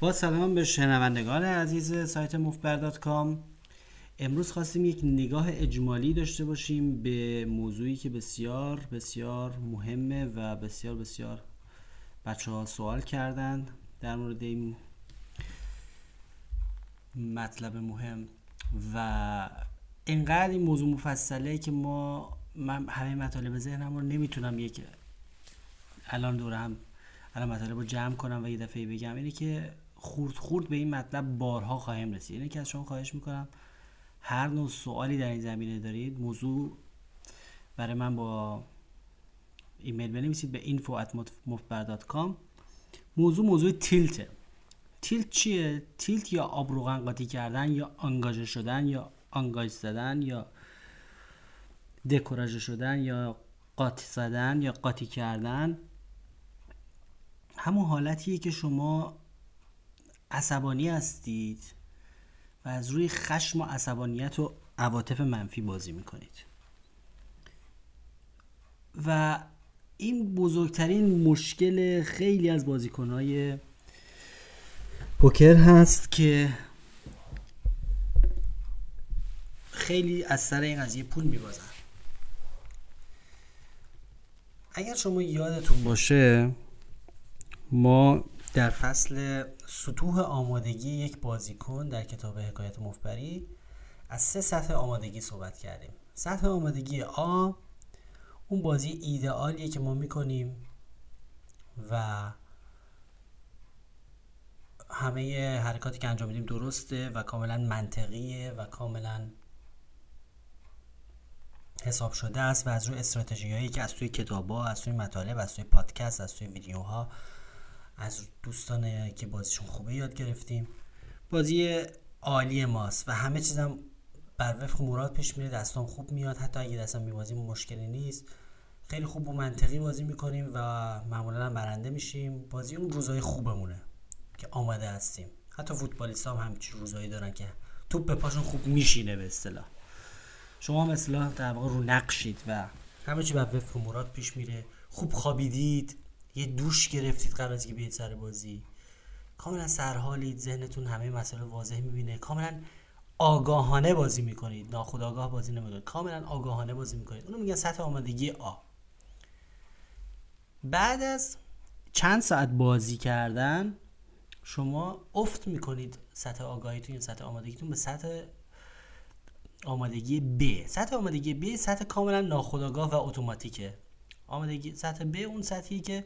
با سلام به شنوندگان عزیز سایت مفبر کام. امروز خواستیم یک نگاه اجمالی داشته باشیم به موضوعی که بسیار بسیار مهمه و بسیار بسیار بچه ها سوال کردن در مورد این مطلب مهم. و اینقدر این موضوع مفصله که ما من همه مطالب ذهنم رو نمی‌تونم یک الان دوره هم الان مطالب رو جمع کنم و یه دفعه بگم اینه که خورد خورد به این مطلب بارها خواهیم رسید. اینه که از شما خواهش می‌کنم هر نوع سوالی در این زمینه دارید موضوع برای من با ایمیل بنویسید به info@mufbar.com موضوع موضوع تیلته تیلت چیه؟ تیلت یا آبروغن قاطی کردن یا آنگاژه شدن یا آنگاژ زدن یا دکوراژه شدن یا قاطی زدن یا قاطی کردن. همون حالتیه که شما عصبانی هستید و از روی خشم و عصبانیت و عواطف منفی بازی می‌کنید. و این بزرگترین مشکل خیلی از بازیکنهای پوکر هست که خیلی از سر این قضیه پول میبازن. اگر شما یادتون باشه ما در فصل سطوح آمادگی یک بازیکن در کتاب حکایت مفبری از سه سطح آمادگی صحبت کردیم. سطح آمادگی آ اون بازی ایدئالیه که ما می‌کنیم و همه حرکاتی که انجام میدیم درسته و کاملا منطقیه و کاملا حساب شده است و از روی استراتژی هایی که از توی کتاب ها از توی مطالب از توی پادکست از توی ویدیوها از دوستان که بازیشون خوبه یاد گرفتیم. بازی عالی ماست و همه چیزم بر وفق مراد پیش میره دستان خوب میاد. حتی اگه دستان میبازیم مشکلی نیست خیلی خوب و منطقی بازی می‌کنیم و معمولا برنده میشیم. بازی اون روزای خوبمونه که آماده هستیم. حتی فوتبالیست هم همچین روزایی دارن که توپ به پاشون خوب میشینه به اصطلاح. شما هم در واقع رو نقشید و همه چی بر وفق مراد پیش میره. خوب خوابیدید. یه دوش گرفتید قبل از که بیاید سر بازی. کاملا سرحالید ذهنتون همه مسئله واضح می‌بینه. کاملا آگاهانه بازی می‌کنید. ناخودآگاه بازی نمی‌کنید. کاملا آگاهانه بازی می‌کنید. اونو میگن سطح آمادگی آ بعد از چند ساعت بازی کردن شما افت می‌کنید سطح آگاهیتون یا سطح آمادگیتون به سطح آمادگی B. سطح آمادگی B سطح کاملا ناخودآگاه و اتوماتیکه. آمادگی سطح B اون سطحی که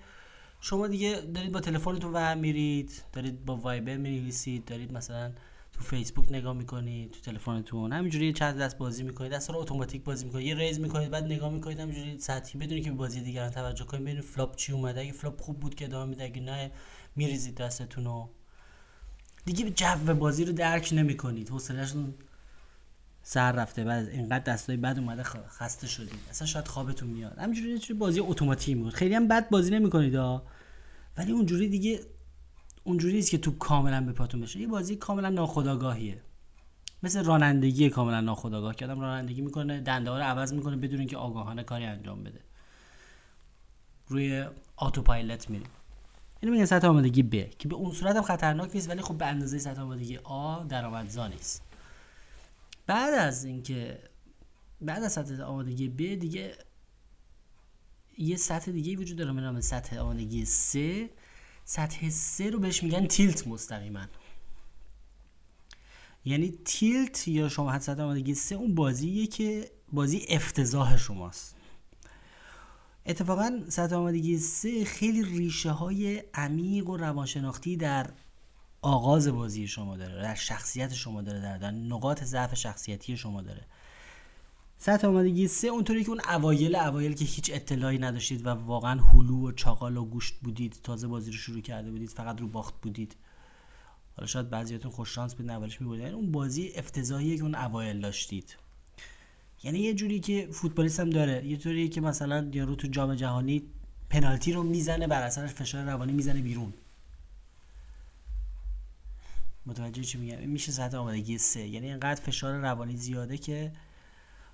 شما دیگه دارید با تلفنتون و میرید دارید با وایبر می‌نویسید دارید مثلا تو فیسبوک نگاه می‌کنید تو تلفنتون. همینجوری چند دست بازی می‌کنید دست رو اتوماتیک بازی می‌کنید. یه raise می‌کنید بعد نگاه می‌کنید همینجوری سطحی. بدونید که به بازی دیگران توجه کنید ببینید flop چی اومده. اگه flop خوب بود که ادامه میده اگه نه میریزید دستتون رو. دیگه جو بازی رو درک نمی‌کنید. حوصله‌تون سر رفته بعد اینقدر دستای بد اومده خسته شدید. اصلا شاید خوابتون میاد. همینجوری چه بازی اتوماتیک می‌کنید خیلی هم بد بازی نمی‌کنید ها ولی اونجوری دیگه اونجوری نیست که تو کاملا به پاتون بشه. یه بازی کاملا ناخودآگاهیه. مثل رانندگی کاملا ناخودآگاه که آدم رانندگی می‌کنه دنده رو عوض می‌کنه بدون اینکه آگاهانه کاری انجام بده. روی آتوپایلوت میره اینو میگن سطح آمادگی ب که به اون صورت هم خطرناک نیست ولی خب به اندازه سطح آمادگی آ درآمدزا نیست. بعد از اینکه بعد از سطح آمادگی ب دیگه یه سطح دیگه وجود داره به نام سطح آمادگی سه سطح سه رو بهش میگن تیلت مستقیما. یعنی تیلت یا شما حد سطح آمادگی سه اون بازیه که بازی افتضاح شماست. اتفاقا سطح آمادگی سه خیلی ریشه های عمیق و روانشناختی در آغاز بازی شما داره در شخصیت شما داره در, نقاط ضعف شخصیتی شما داره. سطح آمادگی سه اونطوری که اون اوایل اوایل که هیچ اطلاعی نداشتید و واقعا هلو و چاقال و گوشت بودید تازه بازی رو شروع کرده بودید فقط رو باخت بودید. حالا شاید بعضیاتون خوش شانس بود اولش میبودید یعنی اون بازی افتضاحی که اون اوایل داشتید. یعنی یه جوری که فوتبالیست هم داره. یه جوری که مثلا یارو تو جام جهانی پنالتی رو می‌زنه بر اثر فشار روانی می‌زنه بیرون. متوجه چی میگم؟ میشه سطح آمادگی سه. یعنی اینقدر فشار روانی زیاده که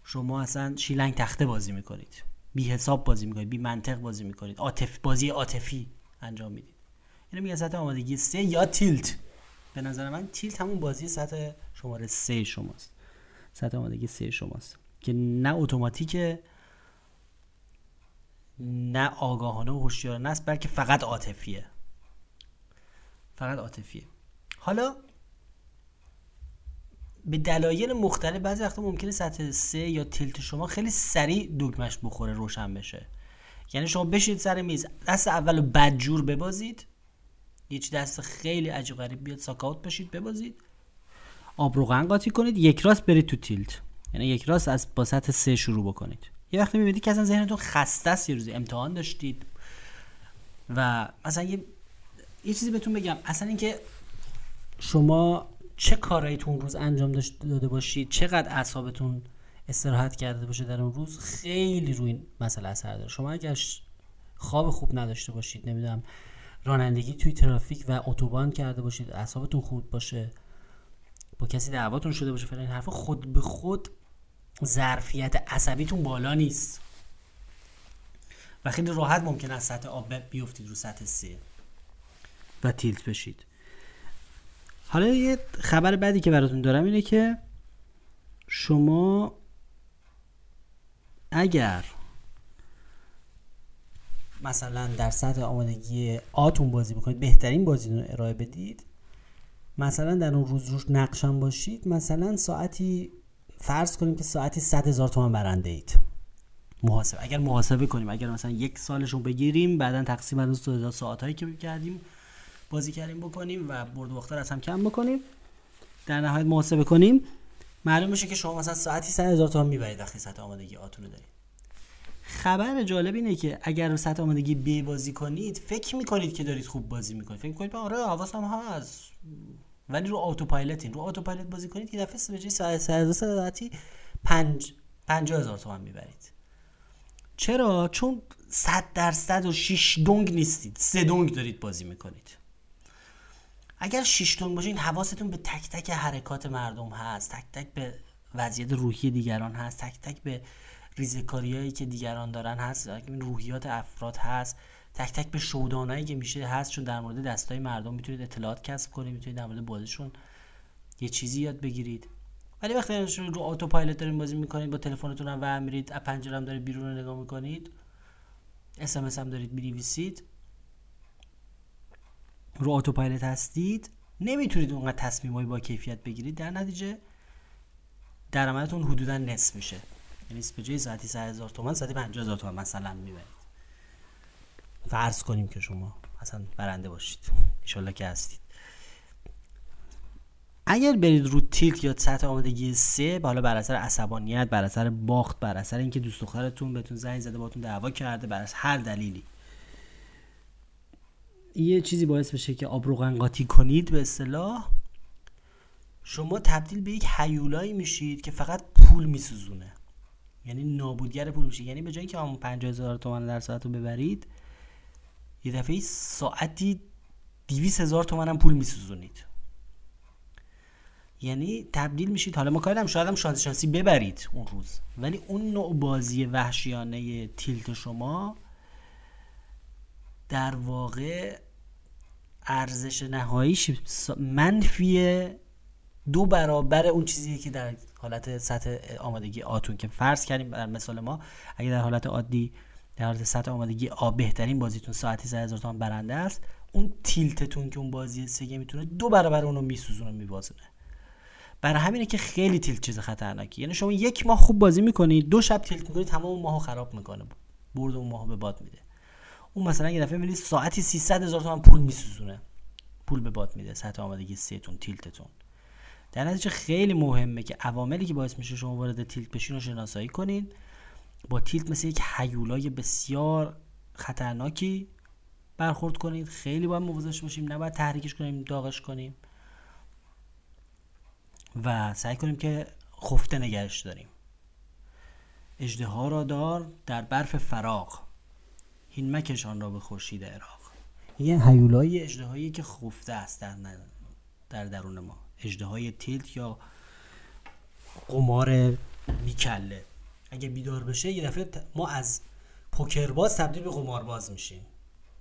شما اصلا شیلنگ تخته بازی می‌کنید. بی حساب بازی می‌کنید بی منطق بازی می‌کنید. عاطف بازی عاطفی انجام می‌دید. یعنی میگن سطح آمادگی سه یا تیلت. به نظر من تیلت همون بازی سطح شماره سه شماست. سطح آمادگی سه شماست. که نه اتوماتیکه نه آگاهانه و هوشیارانه است بلکه فقط عاطفیه. فقط عاطفیه. حالا به دلایل مختلف بعضی وقتا ممکنه سطح سه یا تیلت شما خیلی سریع دگمش بخوره روشن بشه. یعنی شما بشید سر میز دست اول بدجور ببازید. هیچ دست خیلی عجیب غریب بیاد ساکاوت بشید ببازید. آب روغن قاطی کنید یک راست برید تو تیلت یعنی یک راست از با سطح سه شروع بکنید. یه وقتی می‌بینید که اصلا ذهنتون خسته است یه روزی امتحان داشتید. و مثلا یه یه چیزی بهتون بگم. اصلا اینکه شما چه کارایی تو اون روز انجام داده باشید چقدر اعصابتون استراحت کرده باشه در اون روز؟ خیلی روی این مسئله اثر داره. شما اگر خواب خوب نداشته باشید نمی‌دونم رانندگی توی ترافیک و اتوبان کرده باشید اعصابتون خود باشه با کسی دعواتون شده باشه فلان حرفا خود به خود ظرفیت عصبیتون بالا نیست. و خیلی راحت ممکن از سطح آب بیفتید رو سطح سه و تیلت بشید. حالا یه خبر بعدی که براتون دارم اینه که شما اگر مثلا در سطح آمادگی آتون بازی بکنید بهترین بازی رو ارائه بدید مثلا در اون روز روش نقشم باشید مثلا ساعتی فرض کنیم که ساعتی 100 هزار تومن برنده اید. محاسبه. اگر محاسبه کنیم اگر مثلا یک سالشون بگیریم بعدا تقسیم بر روز ساعت هایی که کردیم بازی کردیم بکنیم و برد و از هم کم بکنیم. در نهایت محاسبه کنیم. معلوم میشه که شما مثلا ساعتی 100 هزار تومان می‌برید وقتی سطح آمادگی آتون رو دارید. خبر جالب اینه که اگر رو سطح آمادگی بی بازی کنید فکر می‌کنید که دارید خوب بازی می‌کنید. فکر می‌کنید آره حواسم هست. ولی رو اتوپایلوتین رو اتوپایلوت بازی کنید یه دفعه به جای ساعت ساعتی 5 50 هزار تومان می‌برید. چرا؟ چون 100 درصد و 6 دنگ نیستید. سه دنگ دارید بازی می‌کنید. اگر شیش تون باشین حواستون به تک تک حرکات مردم هست تک تک به وضعیت روحی دیگران هست تک تک به ریزکاریایی که دیگران دارن هست روحیات افراد هست تک تک به شودانایی که میشه هست چون در مورد دستای مردم می‌تونید اطلاعات کسب کنید می‌تونید در مورد بازیشون یه چیزی یاد بگیرید. ولی وقتی شما رو اتوپایلوت دارین بازی می‌کنید با تلفنتون هم ور میرید از پنجره هم دارید بیرون رو نگاه می‌کنید اس هم دارید می‌نویسید. رو اتوپایلوت هستید نمی‌تونید اونقدر تصمیمایی با کیفیت بگیرید. در نتیجه درآمدتون حدودا نصف میشه. یعنی به جای ساعتی 100 هزار تومان ساعتی 50 هزار تومان مثلا می‌برید. فرض کنیم که شما اصلا برنده باشید. انشالله که هستید. اگر برید رو تیلت یا سطح آمادگی سه حالا بر اثر عصبانیت بر اثر باخت بر اثر اینکه دوست دخترتون بهتون زنگ زده باتون دعوا کرده بر اثر هر دلیلی یه چیزی باعث بشه که آب روغن قاطی کنید به اصطلاح. شما تبدیل به یک حیولایی میشید که فقط پول میسوزونه. یعنی نابودگر پول میشه یعنی به جایی که همون 50000 تومان در ساعت رو ببرید یه دفعه ساعتی 200 هزار تومن هم پول میسوزونید. یعنی تبدیل میشید. حالا ما کاردم شاید هم شانسی شانسی ببرید اون روز. ولی اون نوع بازی وحشیانه تیلت شما در واقع ارزش نهاییش منفی دو برابر اون چیزی که در حالت سطح آمادگی آتون که فرض کردیم در مثال ما اگه در حالت عادی در حالت سطح آمادگی آ بهترین بازیتون ساعتی 3000 تومان برنده است اون تیلتتون که اون بازی سگه می‌تونه دو برابر اونو میسوزونه میوازونه برای همینه که خیلی تیلت چیز خطرناکی یعنی شما یک ماه خوب بازی می‌کنید دو شب تیلت می‌کنید تمام ماهو خراب می‌کنه. برد اون ماهو به باد میده. اون مثلا یه دفعه می‌بینید ساعتی 300 هزار تومان پول میسوزونه. پول به باد میده سطح آمادگی سهتون تیلتتون. در نتیجه خیلی مهمه که عواملی که باعث میشه شما وارد تیلت بشین رو شناسایی کنید با تیلت مثل یک حیولای بسیار خطرناکی برخورد کنید خیلی باید مواظب باشیم نباید تحریکش کنیم داغش کنیم. و سعی کنیم که خفته نگرش داریم. اجده را دار در برف فراغ. هین مکشان را به خورشید عراق. یه هیولای اجده که خفته است در, در درون ما. اجده های تیلت یا قمار میکله. اگه بیدار بشه یه دفعه ما از پوکرباز تبدیل به قمارباز میشیم.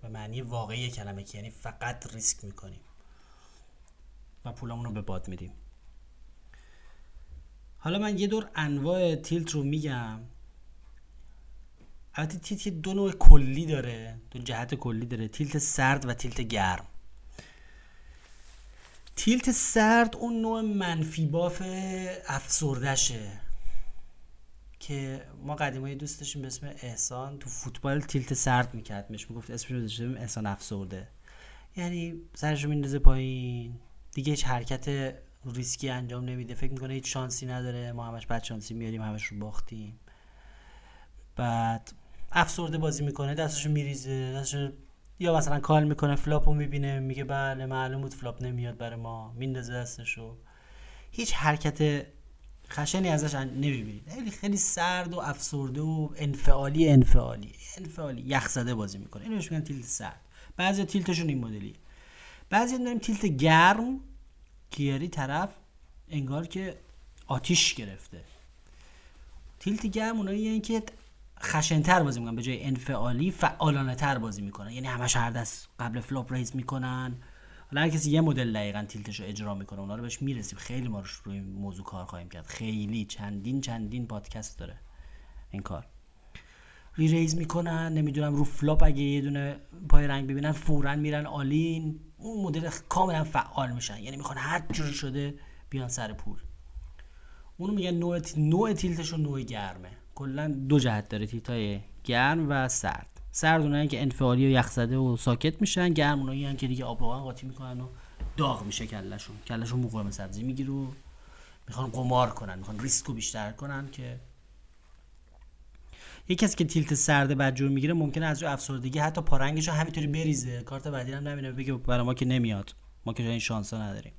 به معنی واقعی کلمه که یعنی فقط ریسک می‌کنیم. و پولامون رو به باد میدیم. حالا من یه دور انواع تیلت رو میگم. البته تیلت دو نوع کلی داره دو جهت کلی داره تیلت سرد و تیلت گرم. تیلت سرد اون نوع منفی باف افسردشه که ما قدیما دوست داشتیم به اسم احسان تو فوتبال تیلت سرد می‌کرد. میش می‌گفت اسمش رو احسان افسرده. یعنی سرش رو میندازه پایین. دیگه هیچ حرکت ریسکی انجام نمیده. فکر می‌کنه هیچ شانسی نداره. ما همش بد شانسی میاریم همش رو باختیم. بعد افسرده بازی می‌کنه دستشو میریزه دستشو یا مثلا call می‌کنه flop و می‌بینه میگه بله معلوم بود flop نمیاد برای ما میندازه دستشو. هیچ حرکت خشنی ازش نمی‌بینید. خیلی خیلی سرد و افسرده و انفعالی انفعالی انفعالی. یخ زده بازی می‌کنه. اینو بهش میگن tilt سرد. بعضی tilt شون این مدلیه. بعضی داریم tilt گرم. که آره طرف انگار که آتیش گرفته. tilt گرم اونایی که خشنتر بازی می‌کنن. به جای انفعالی فعالانه تر بازی می‌کنن. یعنی همش هر دست قبل flop raise می‌کنن. حالا هر کسی یه مدل دقیقا tilt ش رو اجرا می‌کنه اونا رو بهش می‌رسیم. خیلی ما روی موضوع کار خواهیم کرد. خیلی چندین چندین پادکست داره. این کار. re-raise می‌کنن. نمی‌دونم رو flop اگه یه دونه پای رنگ ببینن فورا میرن all-in. اون مدل کاملا فعال میشن. یعنی می‌خوان هر جوری شده بیان سر پول. اونو میگن نوع, نوع tilt شون نوع گرمه. کلا دو جهت داره تیتای گرم و سرد. سرد اونایی که انفعالی و یخزده و ساکت میشن گرم اونایی که دیگه آب روغن قاطی می‌کنن و داغ میشه کلشون کلشون بو قرمه سبزی می‌گیره و می‌خوان قمار کنن می‌خوان ریسکو بیشتر کنن که یه کسی که tilt سرد بدجور می‌گیره ممکنه از افسردگی حتی پارنگش رو همینطوری بریزه. کارت بعدی هم نبینه بگه برای ما که نمیاد. ما که این شانس نداریم.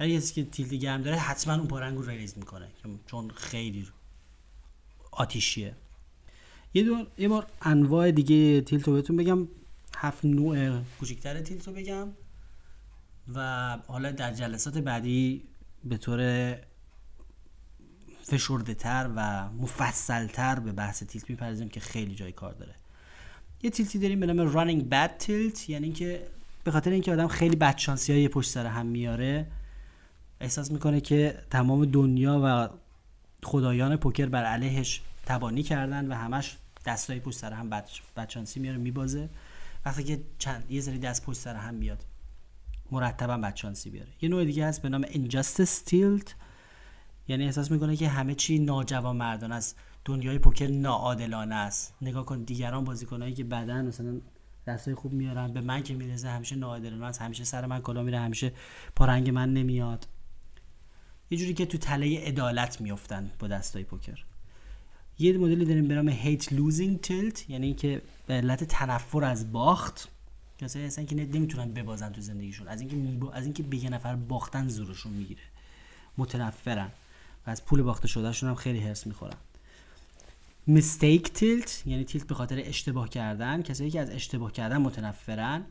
ولی کسی که tilt گرم داره حتما اون پارنگ رو raise می‌کنه چون خیلی آتیشیه. یه دور یه بار انواع دیگه tilt رو بهتون بگم. هفت نوع کوچیکتر tilt رو بگم. و حالا در جلسات بعدی به طور فشرده تر و مفصل تر به بحث تیلت می‌پردازیم که خیلی جای کار داره. یه تیلتی داریم به نام رانینگ بد تیلت یعنی اینکه به خاطر اینکه آدم خیلی بدشانسی های پشت سر هم میاره احساس می‌کنه که تمام دنیا و خدایان پوکر بر علیهش تبانی کردن و همش دستای پشت سر هم بد بدشانسی میاره میبازه. وقتی که چند یه سری دست پشت سر هم بیاد مرتبا بدشانسی بیاره. یه نوع دیگه هست به نام injustice tilt. یعنی احساس می‌کنه که همه چی ناجوان مردان است. دنیای پوکر ناعادلانه است. نگاه کن دیگران بازیکنایی که بعدا مثلا دستای خوب میارن به من که می‌رسه همیشه ناعادلانه است. همیشه سر من کلا میره همیشه پارنگ من نمیاد. یه جوری که تو تله عدالت میفتن با دستای پوکر. یه مدلی داریم به نام hate losing tilt یعنی اینکه به علت تنفر از باخت. کسایی هستن که نمی‌تونن ببازن تو زندگیشون. از اینکه از اینکه به نفر باختن زورشون می‌گیره. متنفرن. و از پول باخته شدهشون هم خیلی حرص می‌خورن. mistake tilt یعنی tilt به خاطر اشتباه کردن. کسایی که از اشتباه کردن متنفرن.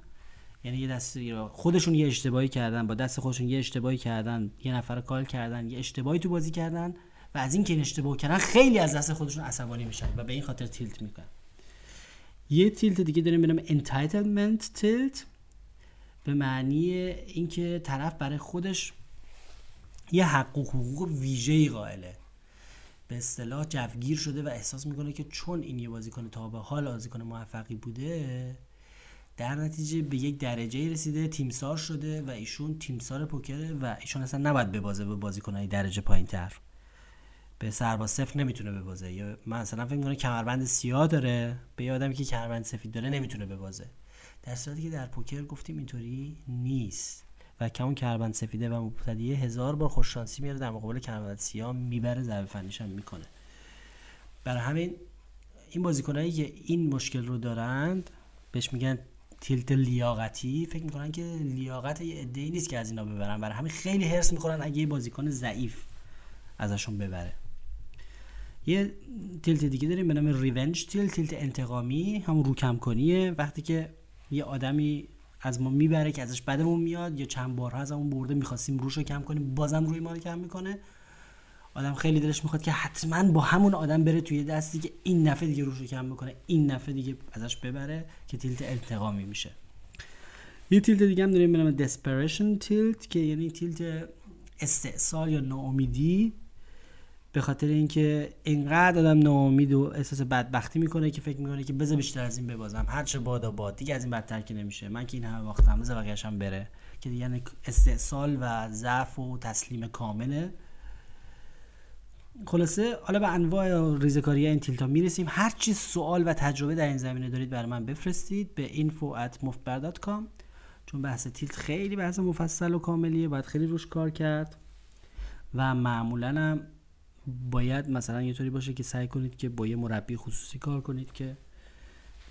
یعنی یه دست خودشون یه اشتباهی کردن با دست خودشون یه اشتباهی کردن یه نفر call کردن یه اشتباهی تو بازی کردن و از این که این اشتباه کردن خیلی از دست خودشون عصبانی میشن و به این خاطر تیلت می‌کنن. یه تیلت دیگه داریم به نام entitlement تیلت به معنی اینکه طرف برای خودش یه حق و حقوق ویژه‌ای قائله. به اصطلاح جوگیر شده و احساس می‌کنه که چون این یه بازیکن تا به حال بازیکن موفقی بوده در نتیجه به یک درجه رسیده تیمسار شده و ایشون تیمسار پوکره و ایشون اصلا نباید ببازه به بازیکنهای درجه پایین تر. به سرباز صفر نمی‌تونه ببازه یا مثلا فکر می‌کنه کمربند سیاه داره. به یه آدمی که کمربند سفید داره نمی‌تونه ببازه در صورتی که در پوکر گفتیم اینطوری نیست و کمون کمربند سفیده و مبتدیه هزار بار خوششانسی میاره در مقابل کمربند سیاه می‌بره ضربه فنیش هم می‌کنه. برای همین این بازیکنایی که این مشکل رو دارند بهش میگن تیلت لیاقتی فکر می‌کنن که لیاقت یه عده‌ای نیست که از اینا ببرن. برای همین خیلی هرس می‌خورن اگه یه بازیکن ضعیف ازشون ببره. یه تیلت دیگه داریم به نام ریونج تیلت تیلت انتقامی همون رو کم کنیه وقتی که یه آدمی از ما می‌بره که ازش بدمون میاد یا چند بار از اون برده می‌خواستیم روش رو کم کنیم بازم روی ما رو کم می‌کنه. آدم خیلی دلش می‌خواد که حتما با همون آدم بره توی دستی که این نفع دیگه روش رو کم می‌کنه این نفع دیگه ازش ببره که تیلت انتقامی میشه. یه تیلت دیگه هم داریم به نام desperation تیلت که یعنی تیلت استحصال یا ناامیدی. به خاطر اینکه اینقدر آدم ناامید و احساس بدبختی می‌کنه که فکر می‌کنه که بذار بیشتر از این ببازم. هر چه بادا باد دیگه از این بدتر که نمیشه. من که این همه وقتم بذار بقیه‌ش بره. که یعنی استحصال و ضعف و تسلیم کامله. خلاصه حالا به انواع ریزکاری این تیلتا می‌رسیم. هر چی سوال و تجربه در این زمینه دارید برای من بفرستید به info@mufbar.com چون بحث تیلت خیلی بحث مفصل و کاملیه باید خیلی روش کار کرد. و معمولا هم باید مثلا یه طوری باشه که سعی کنید که با یه مربی خصوصی کار کنید که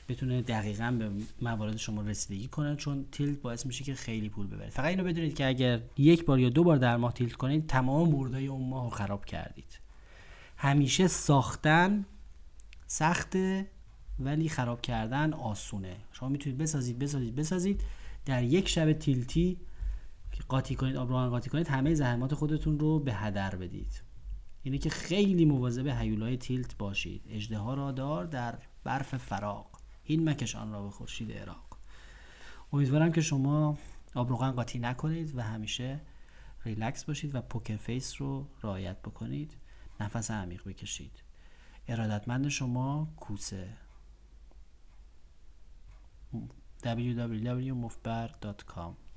بتونه دقیقا به موارد شما رسیدگی کنه چون تیلت باعث میشه که خیلی پول ببرید. فقط اینو بدونید که اگر یک بار یا دو بار در ماه تیلت کنید تمام بردای اون ماه رو خراب کردید. همیشه ساختن سخته ولی خراب کردن آسونه. شما می‌تونید بسازید بسازید بسازید. در یک شب tilt ی که قاطی کنید آب روغن قاطی کنید همه زحمات خودتون رو به هدر بدید. اینه که خیلی مواظب هیولای tilt باشید. اژدها را دار در برف فراق هین مکش آن را به خورشید عراق. امیدوارم که شما آب روغن قاطی نکنید و همیشه ریلکس باشید و poker face رو رعایت بکنید. نفس عمیق بکشید. ارادتمند شما کوسه. www.mufbar.com